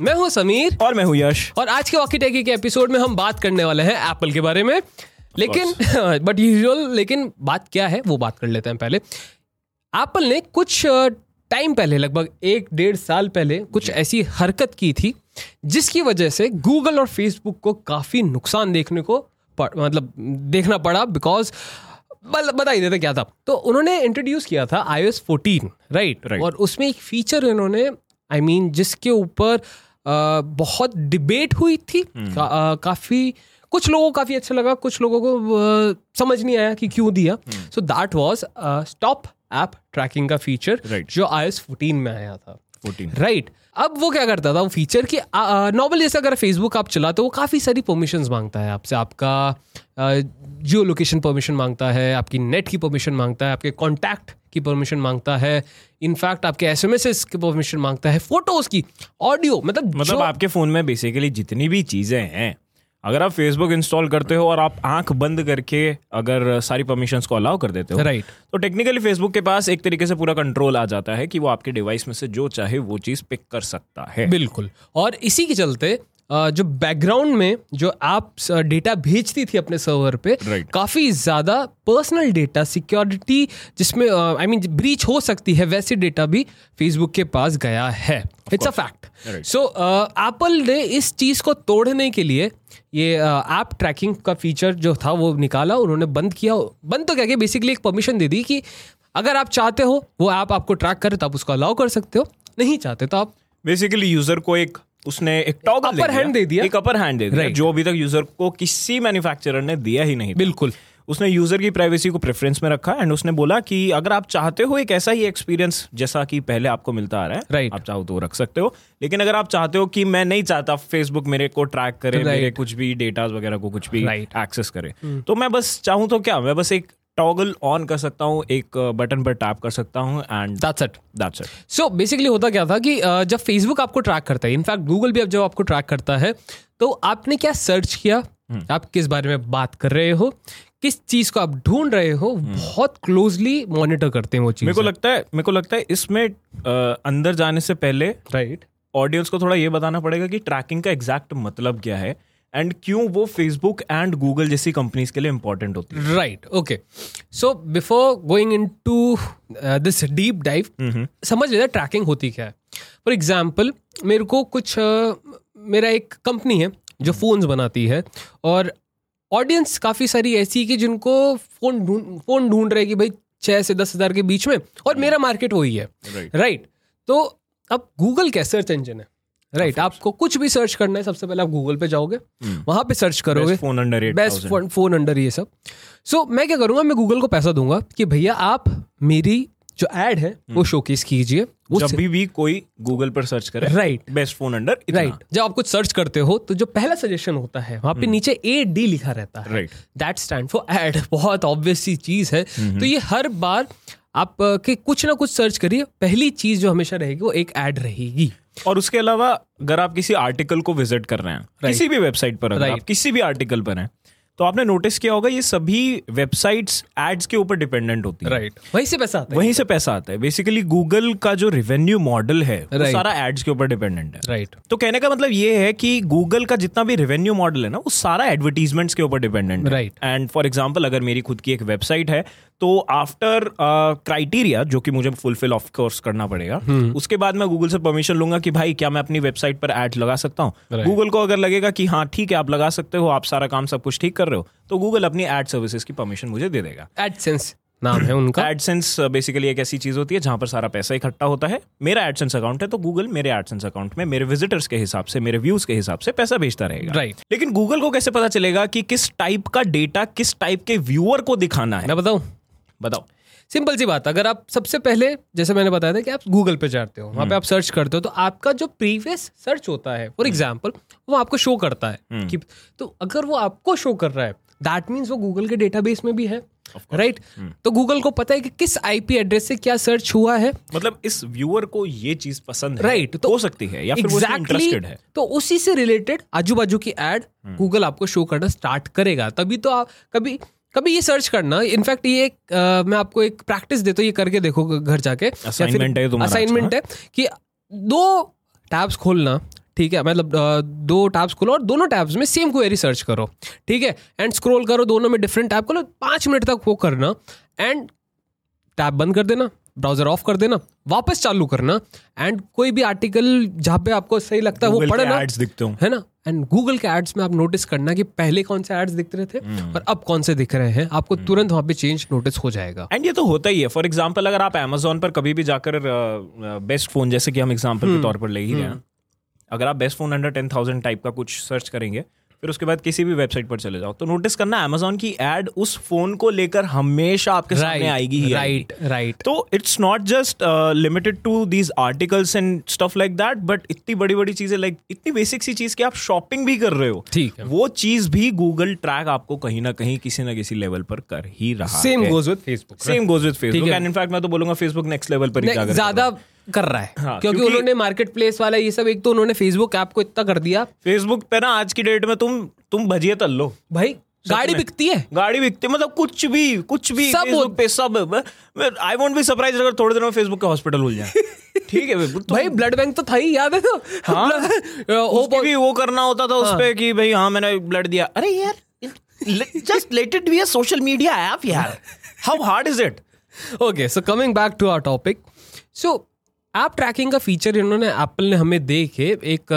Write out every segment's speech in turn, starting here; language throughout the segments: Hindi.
मैं हूँ समीर। और मैं हूँ यश। और आज के वॉकी टेकी के एपिसोड में हम बात करने वाले हैं एप्पल के बारे में। लेकिन बट यूजुअल लेकिन बात क्या है वो बात कर लेते हैं पहले। एप्पल ने कुछ टाइम पहले लगभग एक डेढ़ साल पहले कुछ ऐसी हरकत की थी जिसकी वजह से गूगल और फेसबुक को काफ़ी नुकसान देखने को मतलब देखना पड़ा बिकॉज़ बता ही देते क्या था। तो उन्होंने इंट्रोड्यूस किया था आई एस फोर्टीन राइट और उसमें एक फीचर इन्होंने आई I मीन mean, जिसके ऊपर बहुत डिबेट हुई थी। हम्म। का, काफ़ी कुछ लोगों को काफ़ी अच्छा लगा कुछ लोगों को समझ नहीं आया कि क्यों दिया। So that was stop app tracking का फीचर right. जो आई एस फोर्टीन में आया था। Right right. अब वो क्या करता था? वो फीचर कि नॉर्मल जैसे अगर फेसबुक आप चलाते हो वो काफ़ी सारी परमिशन माँगता है आपसे। आपका जियो लोकेशन परमिशन माँगता है आपकी नेट की परमिशन माँगता है आपके कॉन्टैक्ट की परमिशन माँगता है। इनफैक्ट आपके एस एम की परमिशन माँगता है फ़ोटोज़ की ऑडियो मतलब मतलब आपके फ़ोन में बेसिकली जितनी भी चीज़ें हैं अगर आप फेसबुक इंस्टॉल करते हो और आप आँख बंद करके अगर सारी परमिशंस को अलाउ कर देते हो राइट right. तो टेक्निकली फेसबुक के पास एक तरीके से पूरा कंट्रोल आ जाता है कि वो आपके डिवाइस में से जो चाहे वो चीज़ पिक कर सकता है। बिल्कुल। और इसी के चलते जो बैकग्राउंड में जो आप डेटा भेजती थी अपने सर्वर पे right. काफ़ी ज़्यादा पर्सनल डेटा सिक्योरिटी जिसमें आई मीन ब्रीच हो सकती है वैसे डेटा भी फेसबुक के पास गया है। It's a fact so Apple ने इस चीज़ को तोड़ने के लिए ये ऐप ट्रैकिंग का फीचर जो था वो निकाला उन्होंने बंद किया। बंद तो क्या किया बेसिकली एक परमिशन दे दी कि अगर आप चाहते हो वो ऐप आप आपको ट्रैक करे तो आप उसको अलाउ कर सकते हो। नहीं चाहते तो आप बेसिकली यूज़र को एक उसने एक टॉगल अपर हैंड दे दिया एक अपर हैंड दे दिया right. जो अभी तक यूज़र को किसी मैन्युफैक्चरर ने दिया ही नहीं बिल्कुल उसने यूज़र की प्राइवेसी को प्रेफरेंस में रखा एंड उसने बोला कि अगर आप चाहते हो एक ऐसा ही एक्सपीरियंस जैसा कि पहले आपको मिलता आ रहा है right. आप चाहो तो रख सकते हो लेकिन अगर आप चाहते हो कि मैं नहीं चाहता फेसबुक मेरे को ट्रैक करे right. मेरे कुछ भी डेटा वगैरह को कुछ भी एक्सेस right. करे hmm. तो मैं बस चाहूँ तो क्या मैं बस एक टॉगल ऑन कर सकता हूँ एक बटन पर टैप कर सकता हूँ and that's it that's it so basically होता क्या था कि जब फेसबुक आपको ट्रैक करता है इनफैक्ट गूगल भी अब जब आपको ट्रैक करता है तो आपने क्या सर्च किया? hmm. आप किस बारे में बात कर रहे हो? किस चीज़ को आप ढूंढ रहे हो? हम्म। बहुत क्लोजली मॉनिटर करते हैं वो चीज़। मेरे को लगता है मेरे को लगता है इसमें अंदर जाने से पहले राइट right. ऑडियंस को थोड़ा ये बताना पड़ेगा कि ट्रैकिंग का एग्जैक्ट मतलब क्या है। एंड क्यों वो फेसबुक एंड गूगल जैसी कंपनीज़ के लिए इंपॉर्टेंट होती है? Right okay so before going into this deep dive समझ लेते ट्रैकिंग होती क्या है? फॉर एग्ज़ाम्पल मेरे को कुछ uh, मेरा एक कंपनी है जो फोन्स बनाती है और ऑडियंस काफ़ी सारी ऐसी कि जिनको फ़ोन ढूंढ फ़ोन ढूंढ रहे कि भाई छः से दस हज़ार के बीच में और hmm. मेरा मार्केट वही है। Right right. right. तो अब गूगल क्या सर्च इंजन है? राइट right, आपको कुछ भी सर्च करना है सबसे पहले आप गूगल पे जाओगे hmm. वहाँ पे सर्च करोगे। Phone under best phone under ये सब। सो so, मैं क्या करूँगा मैं गूगल को पैसा दूँगा कि भैया आप मेरी जो एड है वो शोकेस हम्म। कीजिए। जब भी, भी कोई गूगल पर सर्च करे right best phone under right जब आप कुछ सर्च करते हो तो जो पहला सजेशन होता है वहाँ पे हम्म। नीचे ए डी लिखा रहता है। Right that stand for ad बहुत ऑब्वियस सी चीज़ है। हम्म, तो ये हर बार आप के कुछ ना कुछ सर्च करिए पहली चीज़ जो हमेशा रहेगी वो एक एड रहेगी। और उसके अलावा अगर आप किसी आर्टिकल को विज़िट कर रहे हैं किसी भी वेबसाइट पर अगर आप किसी भी आर्टिकल पर हैं तो आपने नोटिस किया होगा ये सभी वेबसाइट्स एड्स के ऊपर डिपेंडेंट होती है राइट right. वहीं से पैसा आता है वहीं से पैसा आता है बेसिकली गूगल का जो रेवेन्यू मॉडल है right. वो सारा एड्स के ऊपर डिपेंडेंट है राइट right. तो कहने का मतलब ये है कि गूगल का जितना भी रेवेन्यू मॉडल है ना वो सारा एडवर्टीजमेंट्स के ऊपर डिपेंडेंट है राइट एंड फॉर एग्ज़ाम्पल अगर मेरी खुद की एक वेबसाइट है तो आफ्टर क्राइटेरिया uh, जो कि मुझे फुलफिल ऑफ़ कोर्स करना पड़ेगा hmm. उसके बाद मैं गूगल से परमिशन लूँगा कि भाई क्या मैं अपनी वेबसाइट पर एड लगा सकता हूँ गूगल right. को अगर लगेगा कि हाँ ठीक है आप लगा सकते हो आप सारा काम सब कुछ ठीक कर रहे हो तो गूगल अपनी एड सर्विसेज़ की परमिशन मुझे दे देगा। एडसेंस नाम है उनका। एडसेंस बेसिकली uh, एक ऐसी चीज़ होती है जहाँ पर सारा पैसा इकट्ठा होता है। मेरा एडसेंस अकाउंट है तो गूगल मेरे एडसेंस अकाउंट में मेरे विजिटर्स के हिसाब से मेरे व्यूज़ के हिसाब से पैसा भेजता रहेगा। Right right. लेकिन गूगल को कैसे पता चलेगा कि किस टाइप का डेटा किस टाइप के व्यूअर को दिखाना है? मैं बताऊँ? बताओ। सिंपल सी बात अगर आप सबसे पहले जैसे मैंने बताया था कि आप गूगल पे जाते हो वहाँ पे हम्म। आप सर्च करते हो तो आपका जो प्रीवियस सर्च होता है फॉर एग्ज़ाम्पल वो आपको शो करता है हम्म। कि तो अगर वो आपको शो कर रहा है दैट मीन्स वो गूगल के डेटाबेस में भी है राइट right? hmm. तो गूगल को पता है कि किस आईपी एड्रेस से क्या सर्च हुआ है मतलब इस व्यूअर को ये चीज़ पसंद है राइट right, तो हो सकती है या फिर exactly, वो है तो उसी से रिलेटेड आजू बाजू की एड गूगल आपको शो करना स्टार्ट करेगा तभी तो आप कभी कभी ये सर्च करना। इनफैक्ट ये एक आ, मैं आपको एक प्रैक्टिस देता हूँ ये करके देखो घर जाके। असाइनमेंट है असाइनमेंट है कि दो टैब्स खोलना ठीक है? मतलब दो टैब्स खोलो और दोनों टैब्स में सेम क्वेरी सर्च करो ठीक है? एंड स्क्रॉल करो दोनों में डिफरेंट टैब खोलो पाँच मिनट तक वो करना एंड टैब बंद कर देना ब्राउज़र ऑफ़ कर देना वापस चालू करना एंड कोई भी आर्टिकल जहाँ पे आपको सही लगता है वो पढ़ना है ना? एंड गूगल के एड्स में आप नोटिस करना कि पहले कौन से एड्स दिख रहे थे और अब कौन से दिख रहे हैं। आपको तुरंत वहाँ पे चेंज नोटिस हो जाएगा। एंड ये तो होता ही है। फॉर एग्ज़ाम्पल अगर आप एमेजोन पर कभी भी जाकर बेस्ट फ़ोन जैसे कि हम एग्ज़ाम्पल के तौर पर ले ही रहे हैं। अगर आप best phone under ten thousand type का कुछ सर्च करेंगे फिर उसके बाद किसी भी वेबसाइट पर चले जाओ। तो नोटिस करना अमेजोन की एड उस फ़ोन को लेकर हमेशा आपके right, सामने आएगी ही। राइट राइट तो it's not just limited to these articles and stuff like that but इतनी बड़ी बड़ी चीज़ें लाइक like, इतनी बेसिक सी चीज़ कि आप शॉपिंग भी कर रहे हो। ठीक है। वो चीज़ भी गूगल ट्रैक आपको कहीं ना कहीं किसी ना किसी लेवल पर कर ही रहा same goes with Facebook same goes with Facebook and in fact मैं तो बोलूँगा फेसबुक नेक्स्ट लेवल पर ज़्यादा कर रहा है। हाँ, क्योंकि क्योंकि- उन्होंने मार्केट प्लेस वाला ये सब एक तो उन्होंने फेसबुक ऐप को इतना कर दिया। फेसबुक पे ना आज की डेट में तुम तुम भजिए तल लो। भाई गाड़ी बिकती है। गाड़ी बिकती है मतलब कुछ भी कुछ भी सब पे सब। आई वोंट बी सरप्राइज़ अगर थोड़े दिनों में फेसबुक का हॉस्पिटल खुल जाए। ठीक है तो भाई ब्लड बैंक तो था ही याद है तो। हाँ। भी वो करना होता था उस पे कि भाई हाँ मैंने ब्लड दिया। अरे यार just let it be a social media app यार। How hard is it okay so coming back to our topic so app tracking का फीचर इन्होंने एप्पल ने हमें दे के एक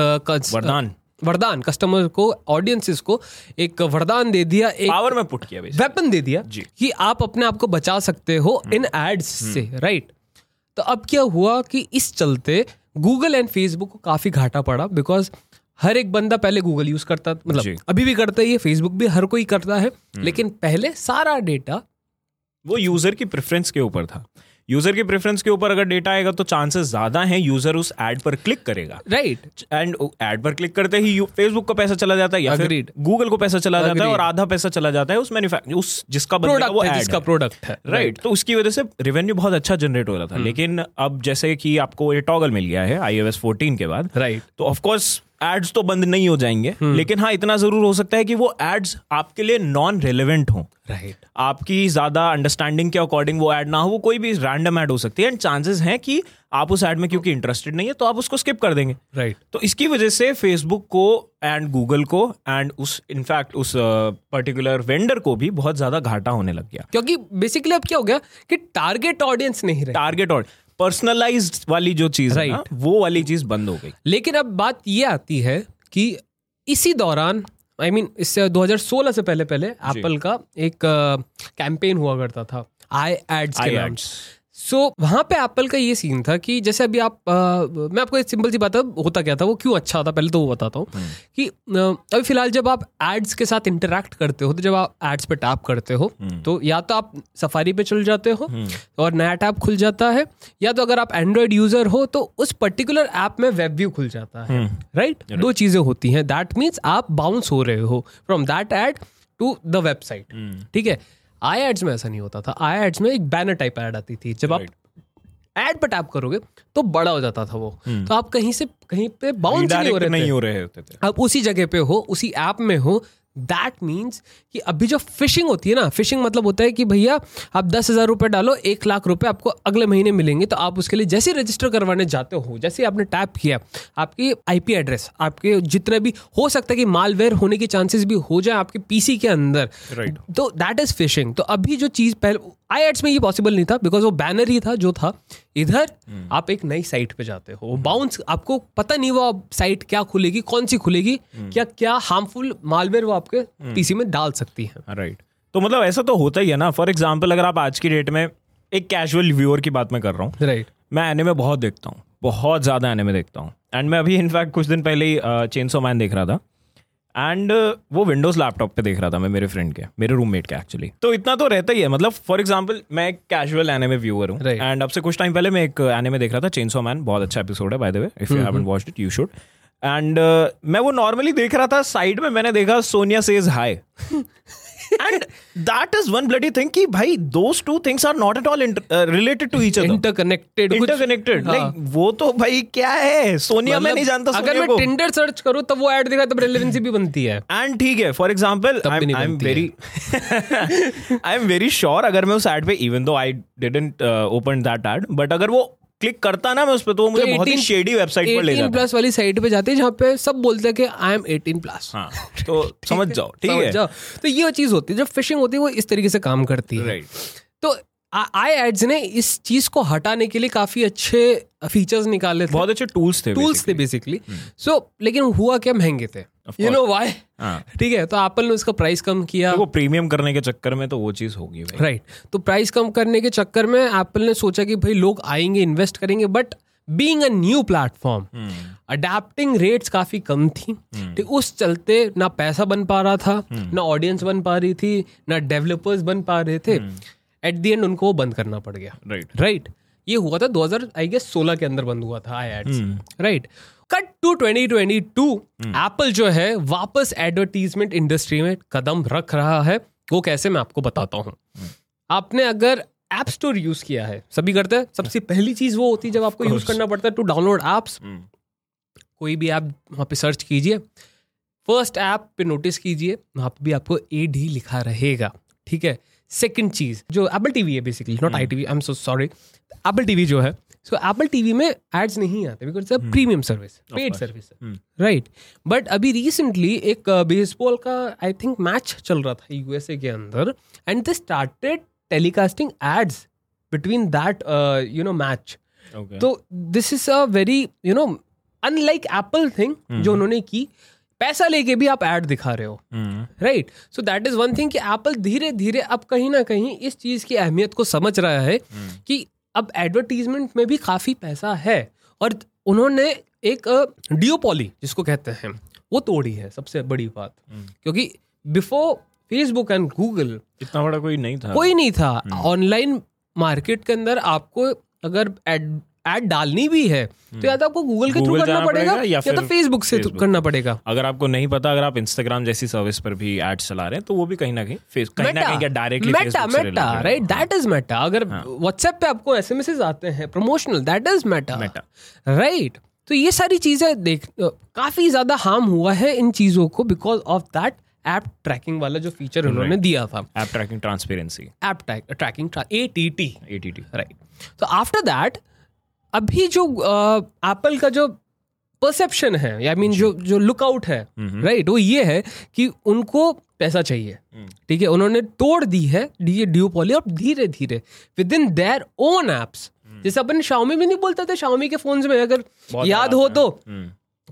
वरदान। वरदान कस्टमर को ऑडियंसेस को एक वरदान दे दिया एक पावर में पुट किया वेपन दे दिया जी। कि आप अपने आप को बचा सकते हो इन एड्स से राइट तो अब क्या हुआ कि इस चलते गूगल एंड फेसबुक को काफ़ी घाटा पड़ा बिकॉज़ हर एक बंदा पहले गूगल यूज़ करता मतलब अभी भी करता ही है फेसबुक भी हर कोई करता है लेकिन पहले सारा डेटा वो यूज़र की प्रेफरेंस के ऊपर था। यूज़र की प्रेफरेंस के ऊपर अगर डेटा आएगा तो चांसेस ज़्यादा हैं यूज़र उस एड पर क्लिक करेगा। राइट एंड एड पर क्लिक करते ही फेसबुक का पैसा चला जाता है या फिर गूगल को पैसा चला जाता है और आधा पैसा चला जाता है उस मैन्युफैक्चर उस जिसका बनेगा वो प्रोडक्ट है जिसका प्रोडक्ट है। राइट तो उसकी वजह से रेवेन्यू बहुत अच्छा जनरेट हो रहा। था। लेकिन अब जैसे कि आपको ये टॉगल मिल गया है iOS 14 के बाद राइट तो ऑफ़ कोर्स एड्स तो बंद नहीं हो जाएँगे। हम्म। लेकिन हाँ इतना ज़रूर हो सकता है कि वो एड्स आपके लिए नॉन रेलेवेंट हों। राइट आपकी ज़्यादा अंडरस्टैंडिंग के अकॉर्डिंग वो ऐड ना हो वो कोई भी रैंडम ऐड हो सकती है। एंड चांसेस हैं कि आप उस ऐड में क्योंकि इंटरेस्टेड नहीं है तो आप उसको स्किप कर देंगे। Right right. तो इसकी वजह से फेसबुक को एंड गूगल को एंड उस इनफैक्ट उस पर्टिकुलर uh, वेंडर को भी बहुत ज़्यादा घाटा होने लग गया। क्योंकि बेसिकली अब क्या हो गया कि टारगेट ऑडियंस नहीं रहे। टारगेट और पर्सनलाइज्ड वाली जो चीज़ है ना वो वाली चीज़ बंद हो गई। लेकिन अब बात ये आती है कि इसी दौरान आई I मीन mean, इससे 2016 से पहले पहले एप्पल का एक कैंपेन हुआ करता था आई एड्स के नाम सो वहाँ पे एप्पल का ये सीन था कि जैसे अभी आप अ, मैं आपको एक सिंपल सी बात होता क्या था वो क्यों अच्छा था पहले तो वो बताता हूँ कि अभी फ़िलहाल जब आप एड्स के साथ इंटरेक्ट करते हो तो जब आप एड्स पे टैप करते हो तो या तो आप सफारी पे चल जाते हो और नया टैप खुल जाता है या तो अगर आप एंड्रॉयड यूज़र हो तो उस पर्टिकुलर ऐप में वेब व्यू खुल जाता है राइट दो चीज़ें होती हैं। दैट मीन्स आप बाउंस हो रहे हो from that ad to the website ठीक है? आई एड्स में ऐसा नहीं होता था। आई एड्स में एक बैनर टाइप एड आती थी। जब आप एड पर टैप करोगे तो बड़ा हो जाता था वो। तो आप कहीं से कहीं पे बाउंस नहीं हो रहे नहीं हो रहे होते थे। आप उसी जगह पे हो उसी ऐप में हो दैट मीन्स कि अभी जो फिशिंग होती है ना फिशिंग मतलब होता है कि भैया आप दस हज़ार रुपये डालो एक लाख रुपए आपको अगले महीने मिलेंगे तो आप उसके लिए जैसे रजिस्टर करवाने जाते हो जैसे आपने टैप किया आपकी आईपी एड्रेस आपके जितने भी हो सकता है कि मालवेयर होने के चांसेस भी हो जाए आपके पीसी के अंदर राइट Right. तो दैट इज़ फिशिंग तो अभी जो चीज़ पहले आई एड्स में ये पॉसिबल नहीं था बिकॉज़ वो बैनर ही था जो था इधर hmm. आप एक नई साइट पे जाते हो बाउंस आपको पता नहीं वो साइट क्या खुलेगी कौन सी खुलेगी hmm. क्या क्या हार्मफुल मालवेयर वो आपके पीसी में डाल सकती है। राइट तो मतलब ऐसा तो होता ही है ना। फॉर एग्ज़ाम्पल अगर आप आज की डेट में एक कैजुअल व्यूअर की बात मैं कर रहा हूँ। राइट मैं एनिमे बहुत देखता हूँ। बहुत ज़्यादा एनिमे देखता हूँ। एंड मैं अभी इनफैक्ट कुछ दिन पहले ही चेंसो मैन देख रहा था। एंड वो विंडोज़ लैपटॉप पे देख रहा था मैं मेरे फ्रेंड के मेरे रूममेट के एक्चुअली तो इतना तो रहता ही है। मतलब फॉर एग्जांपल मैं एक कैजुअल एनिमे व्यूअर हूँ. एंड अब से कुछ टाइम पहले मैं एक एनिमे देख रहा था। चेंसो मैन बहुत अच्छा एपिसोड है by the way if you haven't watched it you should and uh, मैं वो नॉर्मली देख रहा था साइड में मैंने देखा Sonia says hi and that is one bloody thing कि भाई those two things are not at all related to each other interconnected interconnected like वो तो भाई क्या है? सोनिया मैं नहीं जानता अगर मैं टिंडर सर्च करूँ तब वो ऐड दिखा तब रिलेवेंसी भी बनती है। एंड ठीक है फॉर भी I am very I am very sure अगर मैं उस एड पे even though I didn't open that ad but अगर वो क्लिक करता ना मैं उस पर तो वो मुझे बहुत ही शेडी वेबसाइट पर ले 18 जाता। प्लस वाली साइट पे जाते हैं जहाँ पे सब बोलते हैं कि आई एम 18 प्लस हाँ तो समझ जाओ ठीक है। जाओ। तो ये चीज़ होती है जब फिशिंग होती है वो इस तरीके से काम करती है। राइट तो आई एड्स ने इस चीज़ को हटाने के लिए काफ़ी अच्छे फीचर्स निकाले थे बहुत अच्छे टूल्स थे टूल्स थे बेसिकली सो लेकिन हुआ क्या महँगे थे? यू नो व्हाई हाँ. ठीक है तो एप्पल ने उसका प्राइस कम किया। तो वो प्रीमियम करने के चक्कर में तो वो चीज़ होगी भाई। राइट तो प्राइस कम करने के चक्कर में एप्पल ने सोचा कि भाई लोग आएँगे इन्वेस्ट करेंगे but being a new platform adapting rates काफ़ी कम थी। ठीक उस चलते ना पैसा बन पा रहा था ना ऑडियंस बन पा रही थी ना डेवलपर्स बन पा रहे थे। एट द एंड उनको बंद करना पड़ गया। Right right. राइट ये हुआ था 2000 आई गेस 16 के अंदर बंद हुआ था iAds right cut to 2022 Apple जो है वापस एडवर्टीजमेंट इंडस्ट्री में कदम रख रहा है। वो कैसे मैं आपको बताता हूँ। आपने अगर ऐप स्टोर यूज़ किया है सभी करते हैं सबसे पहली चीज़ वो होती है जब आपको यूज़ करना पड़ता है टू डाउनलोड एप्स हम्म, कोई भी ऐप वहाँ पे सर्च कीजिए। फ़र्स्ट ऐप पे नोटिस कीजिए वहाँ पे भी आपको ए डी लिखा रहेगा। ठीक है? सेकंड चीज़ जो एप्पल टीवी है basically not I TV I am so sorry Apple TV जो है सो एप्पल टीवी में एड्स नहीं आते because it's premium service paid service. Right but अभी रिसेंटली एक बेसबॉल का आई थिंक मैच चल रहा था यूएसए के अंदर and they started telecasting ads between that you know match तो this is a very you know unlike Apple thing जो उन्होंने की पैसा लेके भी आप एड दिखा रहे हो हम्म, right so that is one thing कि एप्पल धीरे धीरे अब कहीं ना कहीं इस चीज़ की अहमियत को समझ रहा है कि अब एडवर्टीजमेंट में भी काफ़ी पैसा है और उन्होंने एक डियोपॉली जिसको कहते हैं वो तोड़ी है सबसे बड़ी बात। क्योंकि बिफोर फेसबुक एंड गूगल इतना बड़ा कोई नहीं था। कोई नहीं था। ऑनलाइन मार्केट के अंदर आपको अगर एड एड डालनी भी है तो या तो आपको गूगल के थ्रू करना पड़ेगा पड़ेगा या या तो फेसबुक से Facebook। करना पड़ेगा। अगर आपको नहीं पता अगर आप इंस्टाग्राम जैसी सर्विस पर भी एड्स चला रहे हैं तो वो भी कहीं ना कहीं फेस कहीं ना कहीं directly Meta Meta right that is Meta अगर व्हाट्सएप पे आपको एसएमएस आते हैं promotional that is Meta Meta. Right तो ये सारी चीज़ें देख काफ़ी ज़्यादा हार्म हुआ है इन चीज़ों को because of that app tracking वाला जो फीचर उन्होंने दिया था। App tracking transparency app tracking A T T ATT right तो आफ्टर दैट अभी जो एप्पल का जो परसेप्शन है आई मीन जो जो। लुकआउट है राइट वो ये है कि उनको पैसा चाहिए ठीक है? उन्होंने तोड़ दी है ये ड्यूपॉली और धीरे धीरे within their own apps जैसे अपन शाओमी भी नहीं बोलते थे शाओमी के फोन्स में अगर याद हो तो।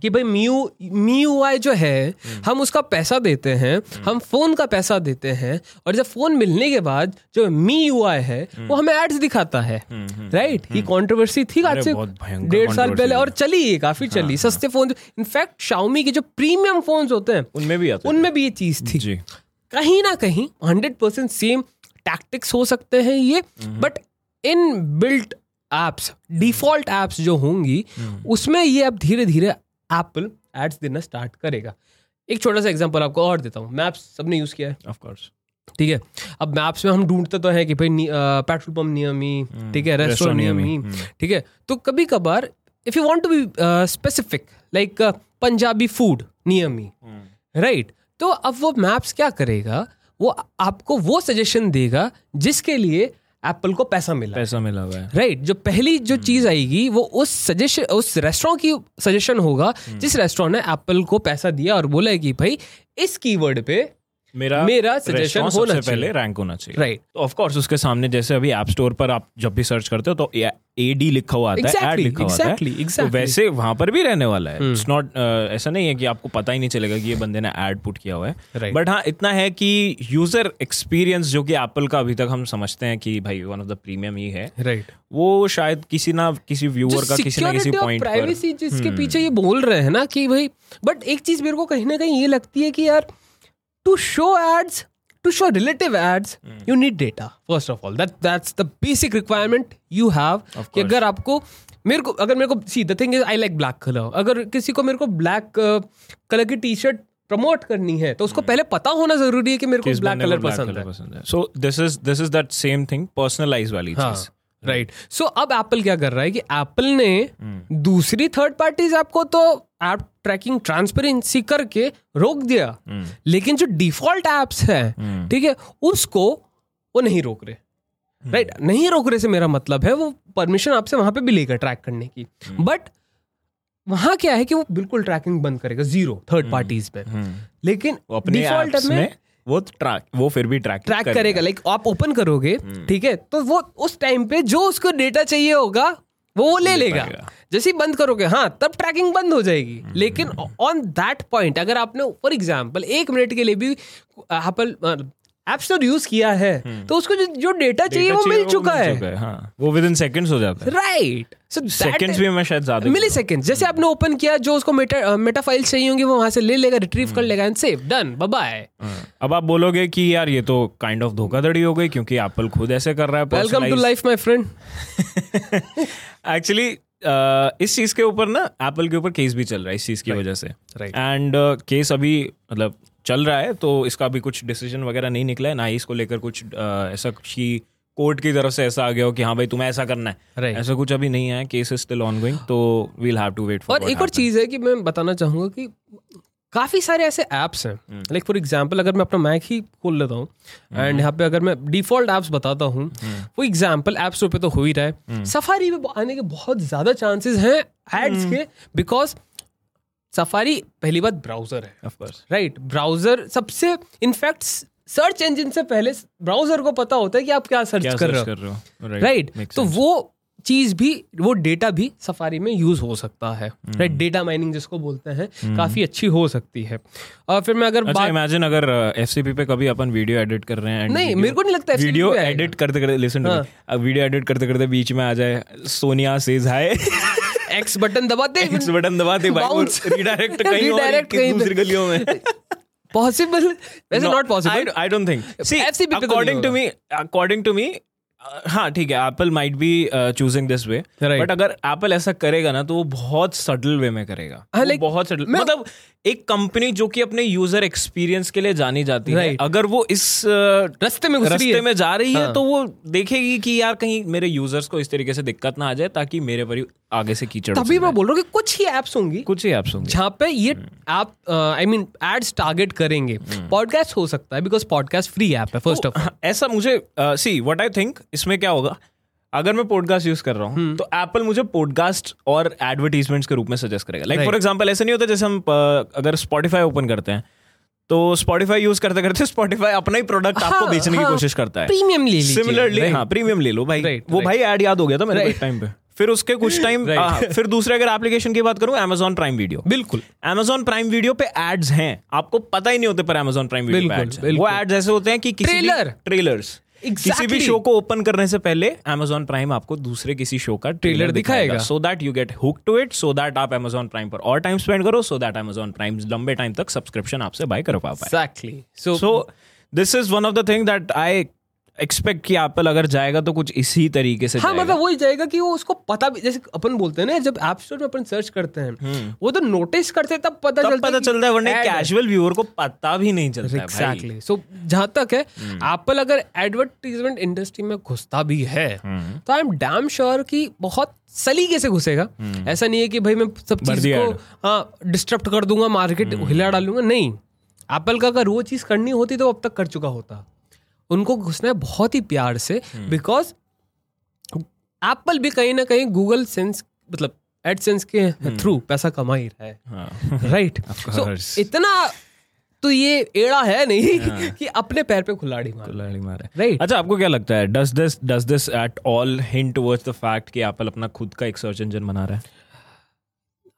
कि भाई म्यू म्यू जो है हम उसका पैसा देते हैं हम फ़ोन का पैसा देते हैं और जब फ़ोन मिलने के बाद जो मी यू आई है वो हमें एड्स दिखाता है। राइट ये कंट्रोवर्सी थी आज से डेढ़ साल पहले और चली ये काफ़ी चली। सस्ते फ़ोन इनफैक्ट शाओमी के जो प्रीमियम फोन्स होते हैं उनमें भी उनमें भी ये चीज़ थी। कहीं ना कहीं हंड्रेड परसेंट सेम टैक्टिक्स हो सकते हैं ये but inbuilt apps default apps जो होंगी उसमें ये अब धीरे धीरे एप्पल एड्स देना स्टार्ट करेगा। एक छोटा सा एग्ज़ाम्पल आपको और देता हूँ। मैप्स सबने यूज़ किया है। ऑफ़ कोर्स ठीक है? अब मैप्स में हम ढूंढते तो है कि भाई पेट्रोल पंप नियम ठीक है? रेस्टोरेंट restaurant नियम ठीक है? तो कभी कभार if you want to be specific like Punjabi food नियम राइट तो अब वो मैप्स क्या करेगा? वो आपको वो सजेशन देगा जिसके लिए एप्पल को पैसा मिला। पैसा मिला हुआ है। राइट जो पहली जो चीज़ आएगी वो उस सजेशन उस रेस्टोरेंट की सजेशन होगा जिस रेस्टोरेंट ने एप्पल को पैसा दिया और बोला है कि भाई इस कीवर्ड पे मेरा मेरा सजेशन होना चाहिए। पहले रैंक होना चाहिए। राइट ऑफ़ कोर्स उसके सामने जैसे अभी एप स्टोर पर आप जब भी सर्च करते हो तो ए डी लिखा हुआ आता है Exactly, एड लिखा exactly, हुआ आता है। exactly, तो वैसे वहाँ पर भी रहने वाला है। इट्स नॉट ऐसा नहीं है कि आपको पता ही नहीं चलेगा कि ये बंदे ने एड पुट किया हुआ है। Right. बट हाँ इतना है कि यूज़र एक्सपीरियंस जो कि एप्पल का अभी तक हम समझते हैं कि भाई वन ऑफ़ द प्रीमियम ही है राइट वो शायद किसी ना किसी व्यूअर का किसी ना किसी पॉइंट प्राइवेसी जिसके पीछे ये बोल रहे हैं ना कि भाई बट एक चीज़ मेरे को कहीं ना कहीं ये लगती है कि यार to show ads to show relative ads you need data first of all that that's the basic requirement you have कि अगर आपको मेरे को अगर मेरे को see the thing is I like black colour अगर किसी को मेरे को ब्लैक कलर की टी शर्ट प्रमोट करनी है तो उसको पहले पता होना ज़रूरी है कि मेरे को ब्लैक कलर पसंद है। So this is this is that same thing personalise वाली हाँ। चीज़। राइट सो अब एप्पल क्या कर रहा है कि एप्पल ने दूसरी थर्ड पार्टीज़ आपको तो ऐप ट्रैकिंग ट्रांसपेरेंसी करके रोक दिया। लेकिन जो डिफ़ॉल्ट एप्स है ठीक है उसको वो नहीं रोक रहे। राइट नहीं रोक रहे से मेरा मतलब है वो परमिशन आपसे वहाँ पे भी लेगा ट्रैक करने की। बट वहाँ क्या है कि वो बिल्कुल ट्रैकिंग बंद करेगा ज़ीरो थर्ड पार्टीज़ पे। लेकिन अपने डिफ़ॉल्ट में वो ट्रैक वो फिर भी ट्रैक ट्रैक करेगा। लाइक आप ओपन करोगे ठीक है? तो वो उस टाइम पे जो उसको डेटा चाहिए होगा वो वो ले लेगा। जैसे ही बंद करोगे हाँ तब ट्रैकिंग बंद हो जाएगी। लेकिन ऑन दैट पॉइंट अगर आपने फॉर एग्ज़ाम्पल एक मिनट के लिए भी एप्पल ऐप स्टोर यूज़ किया है तो उसको जो, जो डेटा चाहिए वो मिल चुका है। हाँ वो विद इन सेकंड्स हो जाता है। राइट सो सेकंड्स भी मैं शायद ज़्यादा मिली सेकेंड जैसे आपने ओपन किया जो उसको मेटा मेटा फ़ाइल चाहिए होंगी वो वहाँ से ले लेगा रिट्रीव कर लेगा एंड सेव डन बाय। अब आप बोलोगे कि यार ये तो काइंड ऑफ़ धोखाधड़ी हो गई क्योंकि एप्पल खुद ऐसे कर रहा है welcome to life my friend actually Uh, इस चीज़ के ऊपर ना एप्पल के ऊपर केस भी चल रहा है इस चीज़ की right. वजह से। Right. एंड केस अभी मतलब चल रहा है तो इसका भी कुछ डिसीज़न वगैरह नहीं निकला है ना ही इसको लेकर कुछ ऐसा कि कोर्ट की तरफ़ से ऐसा आ गया हो कि हाँ भाई तुम्हें ऐसा करना है। Right. ऐसा कुछ अभी नहीं है केस इज़ स्टिल ऑनगोइंग तो वील हैव टू वेट और एक और चीज़ है कि मैं बताना चाहूँगा कि काफ़ी सारे ऐसे एप्स हैं। लाइक फॉर एग्ज़ाम्पल अगर मैं अपना मैक ही खोल लेता हूँ एंड यहाँ पे अगर मैं डिफ़ॉल्ट एप्स बताता हूँ वो एग्ज़ाम्पल ऐप स्टोर पे तो हो ही रहा है। सफारी पे आने के बहुत ज़्यादा चांसेस हैं एड्स के बिकॉज़ सफारी पहली बात ब्राउज़र है। ऑफ़ कोर्स राइट ब्राउज़र सबसे इनफैक्ट सर्च इंजन से पहले ब्राउज़र को पता होता है कि आप क्या सर्च क्या कर कर रहे हो। राइट Makes तो वो चीज़ भी वो डेटा भी सफारी में यूज़ हो सकता है। राइट डेटा माइनिंग जिसको बोलते हैं काफ़ी अच्छी हो सकती है। और फिर मैं अगर अच्छा इमेजिन अगर एफ़ पे कभी अपन वीडियो एडिट कर रहे हैं नहीं मेरे को नहीं लगता वीडियो एडिट करते करते लिसन वीडियो एडिट करते करते बीच में आ जाए Sonia says hi X button दबाते एक्स बटन दबाते भाई. रिडायरेक्ट कहीं और कहीं दूसरी गलियों में। पॉसिबल वैसे not possible I don't think see according to me according to me हाँ ठीक है Apple might be choosing this way but अगर एप्पल ऐसा करेगा ना तो वो बहुत सटल वे में करेगा। हाँ, like, बहुत सटल मतलब एक कंपनी जो कि अपने यूज़र एक्सपीरियंस के लिए जानी जाती है अगर वो इस रस्ते में रास्ते में जा रही है हाँ। तो वो देखेगी कि यार कहीं मेरे यूज़र्स को इस तरीके से दिक्कत ना आ जाए ताकि मेरे पर आगे से कीचड़ तभी मैं बोल रहा हूँ कि कुछ ही एप्स होंगी। कुछ ही एप्स होंगे। जहाँ पे ये आप आई मीन एड्स टारगेट करेंगे। पॉडकास्ट हो सकता है बिकॉज़ पॉडकास्ट फ्री ऐप है फ़र्स्ट ऑफ़ हाँ, ऐसा मुझे सी व्हाट आई थिंक इसमें क्या होगा? अगर मैं पॉडकास्ट यूज़ कर रहा हूँ तो एप्पल मुझे पॉडकास्ट और एडवर्टीजमेंट्स के रूप में सजेस्ट करेगा। लाइक फॉर एग्ज़ाम्पल ऐसा नहीं होता जैसे हम अगर स्पॉटिफाई ओपन करते हैं तो स्पॉटिफाई यूज़ करते करते स्पॉटिफाई अपना ही प्रोडक्ट आपको हाँ, बेचने की हाँ, कोशिश करता है। प्रीमियम ले सिमिलरली हाँ प्रीमियम ले लो भाई। वो. भाई ऐड याद हो गया था मेरे टाइम पे। फिर उसके कुछ टाइम Right. फिर दूसरे अगर एप्लीकेशन की बात करूँ Amazon प्राइम वीडियो बिल्कुल। Amazon प्राइम वीडियो पे एड्स हैं। आपको पता ही नहीं होते पर Amazon प्राइम वीडियो पे एड्स वो एड्स ऐसे होते हैं कि किसी Trailer. ट्रेलर्स किसी भी शो को ओपन करने से पहले Amazon प्राइम आपको दूसरे किसी शो का ट्रेलर दिखाएगा। So that you get hook to it so that आप Amazon प्राइम पर और टाइम स्पेंड करो सो दैट Amazon प्राइम लंबे टाइम तक सब्सक्रिप्शन आपसे बाय कर पा पाए so this is one of the thing that I expect किया एप्पल अगर जाएगा तो कुछ इसी तरीके से हाँ मतलब वही जाएगा कि वो उसको पता भी जैसे अपन बोलते हैं ना जब ऐप स्टोर में अपन सर्च करते हैं वो तो नोटिस करते हैं तब पता तब चलता पता चलता है वरना है। कैजुअल व्यूअर को पता भी नहीं चलता है हम्म। सो जहाँ तक है एप्पल अगर एडवर्टीजमेंट इंडस्ट्री में घुसता भी है हम्म। तो आई एम डैम श्योर कि बहुत सलीके से घुसेगा ऐसा नहीं है कि भाई मैं सब चीज़ हम्म। को हाँ डिस्टर्ब कर दूँगा मार्केट हम्म। हिला डालूँगा नहीं एप्पल का अगर वो चीज़ करनी होती तो अब तक कर चुका होता उनको घुसना है बहुत ही प्यार से हम्म। बिकॉज़ एप्पल भी कहीं ना कहीं गूगल सेंस मतलब एड सेंस के थ्रू पैसा कमा ही रहा है। हाँ। राइट Of सो. इतना तो ये एड़ा है नहीं कि अपने पैर पे खुलाड़ी मार। कुल्हाड़ी मारे। राइट अच्छा आपको क्या लगता है does this does this at all hint towards the fact कि एप्पल अपना खुद का एक सर्च इंजन बना रहा है?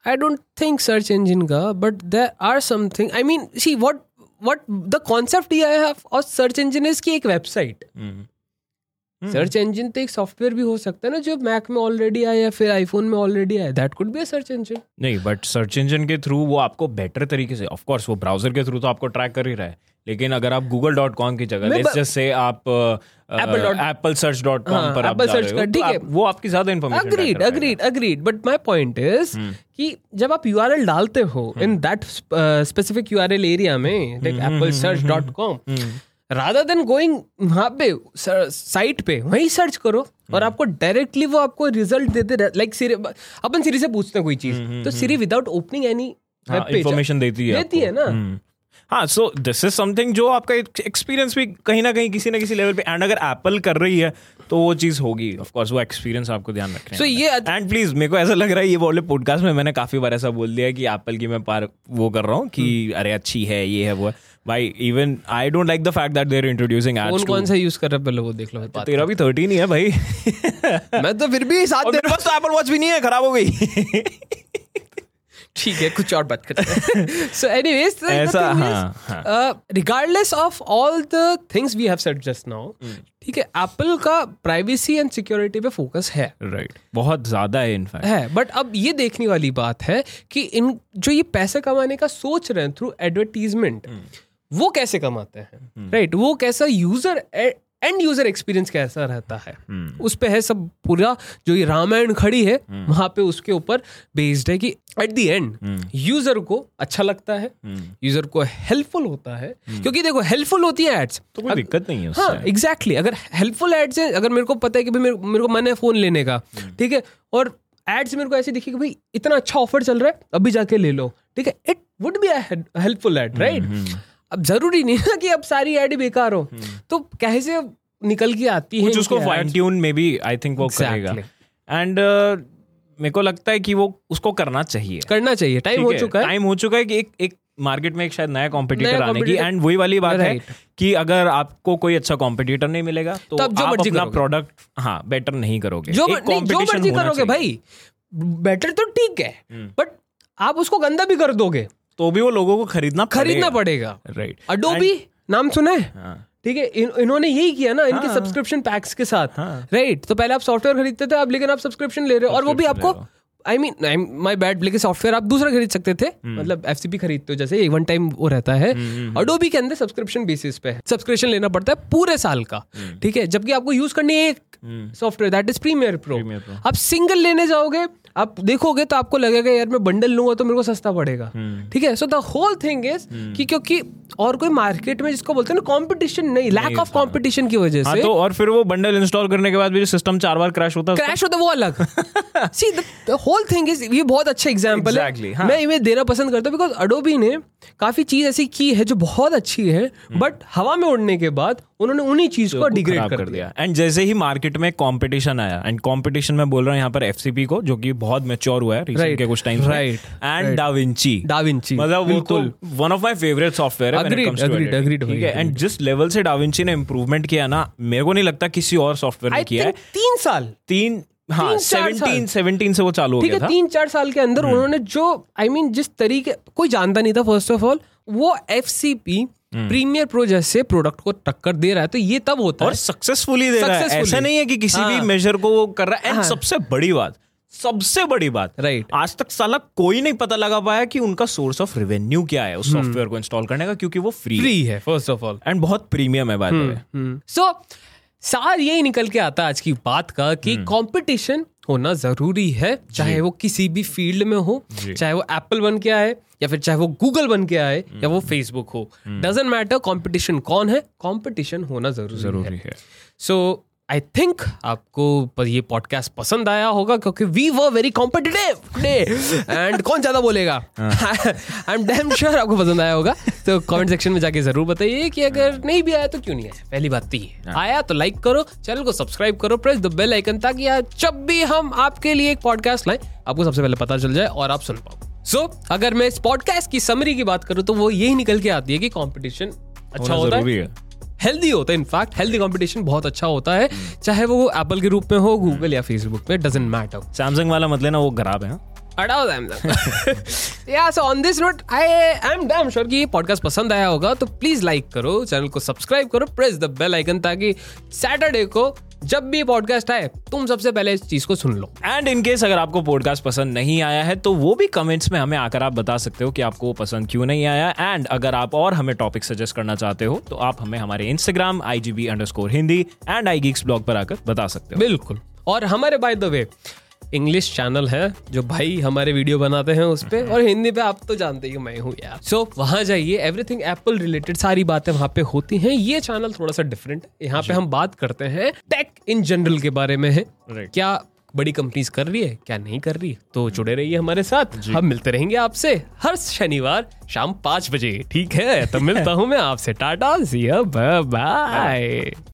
I don't think search engine का but there are something I mean see what what the concept ये है सर्च इंजीनियर्स इज़ की एक वेबसाइट सर्च इंजन तो एक सॉफ्टवेयर भी हो सकता है ना जो मैक में ऑलरेडी आया या फिर आईफोन में ऑलरेडी आया। That could be a search engine नहीं बट सर्च इंजन के थ्रू वो आपको बेटर तरीके से ऑफ़ कोर्स वो ब्राउज़र के थ्रू तो आपको ट्रैक कर ही रहा है लेकिन अगर आप गूगल डॉट कॉम की जगह लेट्स जस्ट से आप एप्पल सर्च डॉट कॉम पर आप हो कर, तो ठीक है। वो आपकी ज़्यादा information agreed agreed agreed but my point is. कि जब आप यूआरएल डालते हो in that specific URL area में like Apple search dot com rather than going वहाँ पे साइट पे वहीं सर्च करो हम्म। और आपको डायरेक्टली वो आपको रिज़ल्ट देते लाइक सीरी अपन सीरी से पूछते हैं कोई चीज़ तो Siri without opening any information देती है देती है ना हम्म। हाँ सो दिस इज़ समथिंग जो आपका एक्सपीरियंस भी कहीं ना कहीं किसी ना किसी लेवल पे एंड अगर एप्पल कर रही है तो वो चीज़ होगी ऑफ़ कोर्स वो एक्सपीरियंस आपको ध्यान रखना So ये एंड प्लीज़ मेरे को ऐसा लग रहा है ये वाले पॉडकास्ट में मैंने काफ़ी बार ऐसा बोल दिया कि एप्पल की मैं पार वो कर रहा हूँ कि हम्म। अरे अच्छी है ये है वो है भाई even I don't like the fact that they are introducing कौन एड्स कौन सा यूज़ कर रहे हैं? पहले वो देख लो तेरा भी थर्टीन ही है भाई। मैं तो फिर भी साथ मेरे पास तो एप्पल वॉच भी नहीं है खराब हो गई। ठीक है कुछ और बात करते हैं। सो एनीवेज ऐसा, हाँ, regardless of all the things we have said just now ठीक है एप्पल का प्राइवेसी एंड सिक्योरिटी पे फोकस है। Right right. बहुत ज़्यादा है इनफैक्ट है बट अब ये देखने वाली बात है कि इन जो ये पैसे कमाने का सोच रहे हैं थ्रू एडवर्टीजमेंट वो कैसे कमाते हैं? राइट वो कैसा यूज़र एंड यूज़र एक्सपीरियंस कैसा रहता है? उस पर है सब पूरा जो ये रामायण खड़ी है वहाँ पे उसके ऊपर बेस्ड है कि एट द एंड यूज़र को अच्छा लगता है यूज़र को हेल्पफुल होता है क्योंकि देखो हेल्पफुल होती है एड्स तो कोई दिक्कत नहीं है हाँ एग्जैक्टली अगर हेल्पफुल एड्स है अगर मेरे को पता है कि भाई मेरे, मेरे को मन है फ़ोन लेने का ठीक है? और एड्स मेरे को ऐसे दिखे कि भाई इतना अच्छा ऑफ़र चल रहा है अभी जाके ले लो ठीक है? It would be helpful ad right अब ज़रूरी नहीं ना कि अब सारी एड बेकार हो। तो कैसे निकल के आती है उसको फाइन ट्यून में भी आई थिंक वो करेगा। एंड मेरे को लगता है कि वो उसको करना चाहिए। करना चाहिए। टाइम हो चुका है। टाइम हो चुका है कि एक एक मार्केट में एक शायद नया कॉम्पिटिटर आने की। एंड वही वाली बात है कि अगर आपको कोई अच्छा कॉम्पिटिटर नहीं मिलेगा तो आप जो आप मर्ज़ी अपना प्रोडक्ट हाँ बेटर नहीं करोगे। जो जो मर्ज़ी करोगे भाई। बेटर तो ठीक है बट आप उसको गंदा भी कर दोगे। तो भी वो लोगों को खरीदना खरीदना पड़ेगा। राइट अडोबी नाम सुना है? हाँ। ठीक है इन, इन्होंने यही किया ना इनके हाँ। सब्सक्रिप्शन पैक्स के साथ। हाँ। राइट तो पहले आप सॉफ्टवेयर खरीदते थे अब लेकिन आप सब्सक्रिप्शन ले रहे हो और वो भी आपको आई मीन माई बैड लेकिन सॉफ्टवेयर आप दूसरा खरीद सकते थे। मतलब एफसीपी खरीदते हो जैसे एक वन टाइम वो रहता है। अडोबी के अंदर सब्सक्रिप्शन बेसिस पे सब्सक्रिप्शन लेना पड़ता है पूरे साल का। ठीक है? जबकि आपको यूज़ करनी है एक software that is premiere pro आप सिंगल लेने जाओगे आप देखोगे तो आपको लगेगा यार मैं बंडल लूँगा तो मेरे को सस्ता पड़ेगा। ठीक है? So the whole thing is कि क्योंकि और कोई मार्केट में जिसको बोलते हैं ना कंपटीशन नहीं लैक ऑफ़ कंपटीशन की वजह हाँ से तो और फिर वो बंडल इंस्टॉल करने के बाद भी सिस्टम चार बार क्रैश होता है क्रैश होता है वो अलग। See the whole thing is ये बहुत अच्छा एग्जांपल Exactly, है। हाँ। मैं इन्हें देना पसंद करता हूँ बिकॉज़ अडोबी ने काफ़ी चीज़ ऐसी की है जो बहुत अच्छी है बट हवा में उड़ने के बाद उन्होंने उन्हीं चीज़ को डिग्रेड खराब कर दिया। एंड जैसे ही मार्केट में कंपटीशन आया एंड कंपटीशन में बोल रहा हूँ यहाँ पर एफसीपी को जो कि बहुत मेच्योर हुआ है Right, के कुछ time right, and DaVinci DaVinci मतलब वो तो one of my favourite software है है? एंड जिस लेवल से डाविंची ने इम्प्रूवमेंट किया ना मेरे को नहीं लगता किसी और सॉफ्टवेयर ने किया है। तीन साल। तीन हाँ तीन, चार सेवनटीन सेवनटीन से वो चालू हो ठीक गया है था। तीन चार साल के अंदर उन्होंने जो आई I मीन mean, जिस तरीके कोई जानता नहीं था फ़र्स्ट ऑफ़ ऑल वो एफ़ प्रीमियर प्रो जैसे प्रोडक्ट को टक्कर दे रहा है तो ये तब होता और है। सक्सेसफुली दे रहा है। ऐसा नहीं है कि किसी भी हाँ। मेजर को वो कर रहा है। एंड हाँ। सबसे बड़ी बात सबसे बड़ी बात Right. आज तक साला कोई नहीं पता लगा पाया कि उनका सोर्स ऑफ़ रेवेन्यू क्या है उस सॉफ्टवेयर को इंस्टॉल करने का क्योंकि वो फ्री फ्री है। फ़र्स्ट ऑफ़ ऑल एंड बहुत प्रीमियम है बाय द वे सो सार यही निकल के आता है आज की बात का कि कंपटीशन होना ज़रूरी है चाहे वो किसी भी फ़ील्ड में हो चाहे वो एप्पल बन के आए या फिर चाहे वो गूगल बन के आए या वो फेसबुक हो। डजेंट मैटर कंपटीशन कौन है? कंपटीशन होना ज़रूरी, ज़रूरी है। है सो आई थिंक आपको प- ये पॉडकास्ट पसंद आया होगा क्योंकि we were very competitive today and कौन ज़्यादा बोलेगा? आई एम डैम श्योर आपको पसंद आया होगा। तो कमेंट सेक्शन में जाके ज़रूर बताइए कि अगर नहीं भी आया तो क्यों नहीं आया? पहली बात तो ये। आया तो लाइक करो चैनल को सब्सक्राइब करो प्रेस द बेल आइकन ताकि जब भी हम आपके लिए एक पॉडकास्ट लाएँ आपको सबसे पहले पता चल जाए और आप सुन पाओ। सो अगर मैं इस पॉडकास्ट की समरी की बात करूँ तो वो यही निकल के आती है कि कंपटीशन अच्छा होता है। है। हेल्दी होता है इनफैक्ट हेल्दी कंपटीशन बहुत अच्छा होता है चाहे वो एप्पल के रूप में हो गूगल या फेसबुक पे डजेंट मैटर सैमसंग वाला मत लेना वो खराब है हाँ? अड़ाओ या so on this note I I am damn sure कि ये पॉडकास्ट पसंद आया होगा तो प्लीज़ लाइक करो चैनल को सब्सक्राइब करो प्रेस द बेल आइकन ताकि सैटरडे को जब भी पॉडकास्ट आए तुम सबसे पहले इस चीज़ को सुन लो। एंड इन केस अगर आपको पॉडकास्ट पसंद नहीं आया है तो वो भी कमेंट्स में हमें आकर आप बता सकते हो कि आपको वो पसंद क्यों नहीं आया। एंड अगर आप और हमें टॉपिक सजेस्ट करना चाहते हो तो आप हमें हमारे Instagram I G B underscore Hindi and I geeks blog पर आकर बता सकते हो। बिल्कुल। और हमारे by the way English channel है जो भाई हमारे वीडियो बनाते हैं उस पे और हिंदी पे आप तो जानते ही मैं हूँ यार। सो so, वहाँ जाइए एवरीथिंग एप्पल रिलेटेड सारी बातें वहाँ पे होती हैं। ये चैनल थोड़ा सा डिफरेंट है। यहाँ पे हम बात करते हैं टेक इन जनरल के बारे में है। Right. क्या बड़ी कंपनीज़ कर रही है क्या नहीं कर रही? तो जुड़े रहिए हमारे साथ। हम मिलते रहेंगे आपसे हर शनिवार शाम पाँच बजे ठीक है? तो मिलता हूँ मैं आपसे। टाटा सी बाय